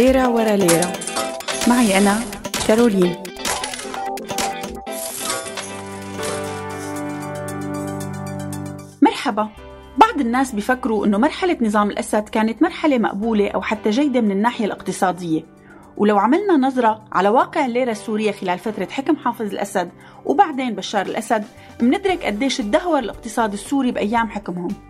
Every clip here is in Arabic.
ليرة ورا ليرة. معي أنا كارولين. مرحبا. بعض الناس بيفكروا أنه مرحلة نظام الأسد كانت مرحلة مقبولة أو حتى جيدة من الناحية الاقتصادية. ولو عملنا نظرة على واقع الليرة السورية خلال فترة حكم حافظ الأسد وبعدين بشار الأسد مندرك قديش الدهور الاقتصاد السوري بأيام حكمهم.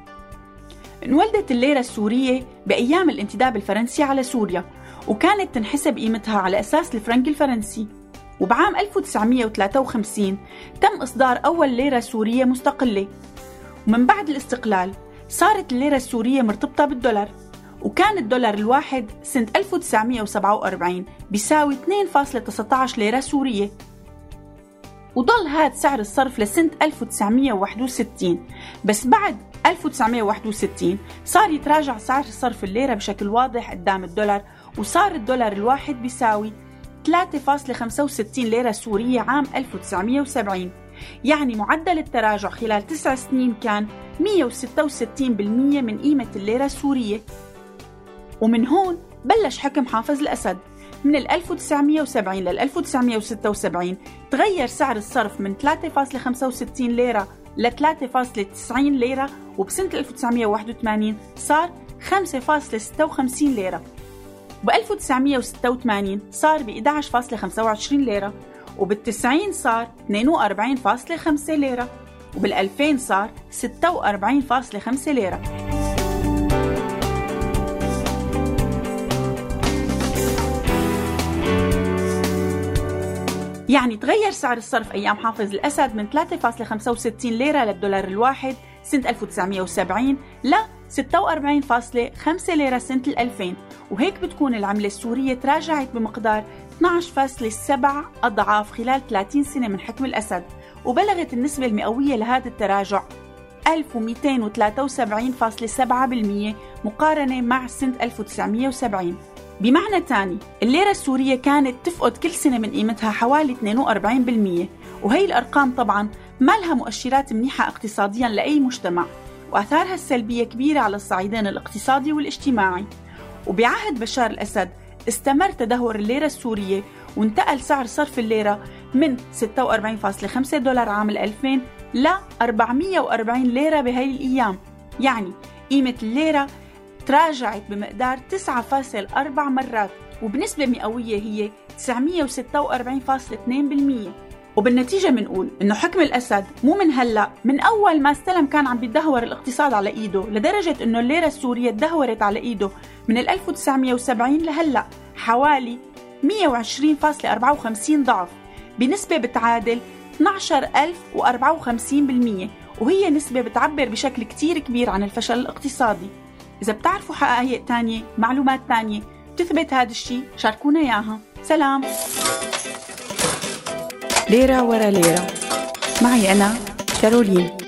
انولدت الليرة السورية بأيام الانتداب الفرنسي على سوريا وكانت تنحسب قيمتها على أساس الفرنك الفرنسي. وبعام 1953 تم إصدار أول ليرة سورية مستقلة. ومن بعد الاستقلال صارت الليرة السورية مرتبطة بالدولار وكان الدولار الواحد سنة 1947 بيساوي 2.19 ليرة سورية. وضل هذا سعر الصرف لسنة 1961 بس بعد 1961 صار يتراجع سعر صرف الليرة بشكل واضح قدام الدولار وصار الدولار الواحد بيساوي 3.65 ليرة سورية عام 1970 يعني معدل التراجع خلال تسع سنين كان 166% من قيمة الليرة السورية. ومن هون بلش حكم حافظ الأسد. من 1970 لل 1976 تغير سعر الصرف من 3.65 ليرة ل 3.90 ليرة وبسنة 1981 صار 5.56 ليرة. ب 1986 صار ب 11.25 ليرة وبال90 صار 42.5 ليرة وبال2000 صار 46.5 ليرة. يعني تغير سعر الصرف أيام حافظ الأسد من 3.65 ليرة للدولار الواحد سنة 1970 ل 46.5 ليرة سنة 2000 وهيك بتكون العملة السورية تراجعت بمقدار 12.7 أضعاف خلال 30 سنة من حكم الأسد وبلغت النسبة المئوية لهذا التراجع 1273.7% مقارنة مع سنة 1970 بمعنى تاني الليرة السورية كانت تفقد كل سنة من قيمتها حوالي 42% وهي الأرقام طبعا ما لها مؤشرات منيحة اقتصاديا لأي مجتمع وآثارها السلبية كبيرة على الصعيدين الاقتصادي والاجتماعي. وبعهد بشار الأسد استمر تدهور الليرة السورية وانتقل سعر صرف الليرة من 46.5 دولار عام 2000 ل 440 ليرة بهي الأيام. يعني قيمة الليرة تراجعت بمقدار 9.4 مرات وبنسبة مئوية هي 946.2% وبالنتيجة بنقول إنه حكم الأسد مو من هلأ من أول ما استلم كان عم بيدهور الاقتصاد على إيده لدرجة إنه الليرة السورية تدهورت على إيده من 1970 لهلأ حوالي 120.54 ضعف بنسبة بتعادل 12054% وهي نسبة بتعبر بشكل كتير كبير عن الفشل الاقتصادي. إذا بتعرفوا حقائق تانية معلومات تانية بتثبت هذا الشيء شاركونا إياها. سلام. ليرة ورا ليرة. معي أنا كارولين.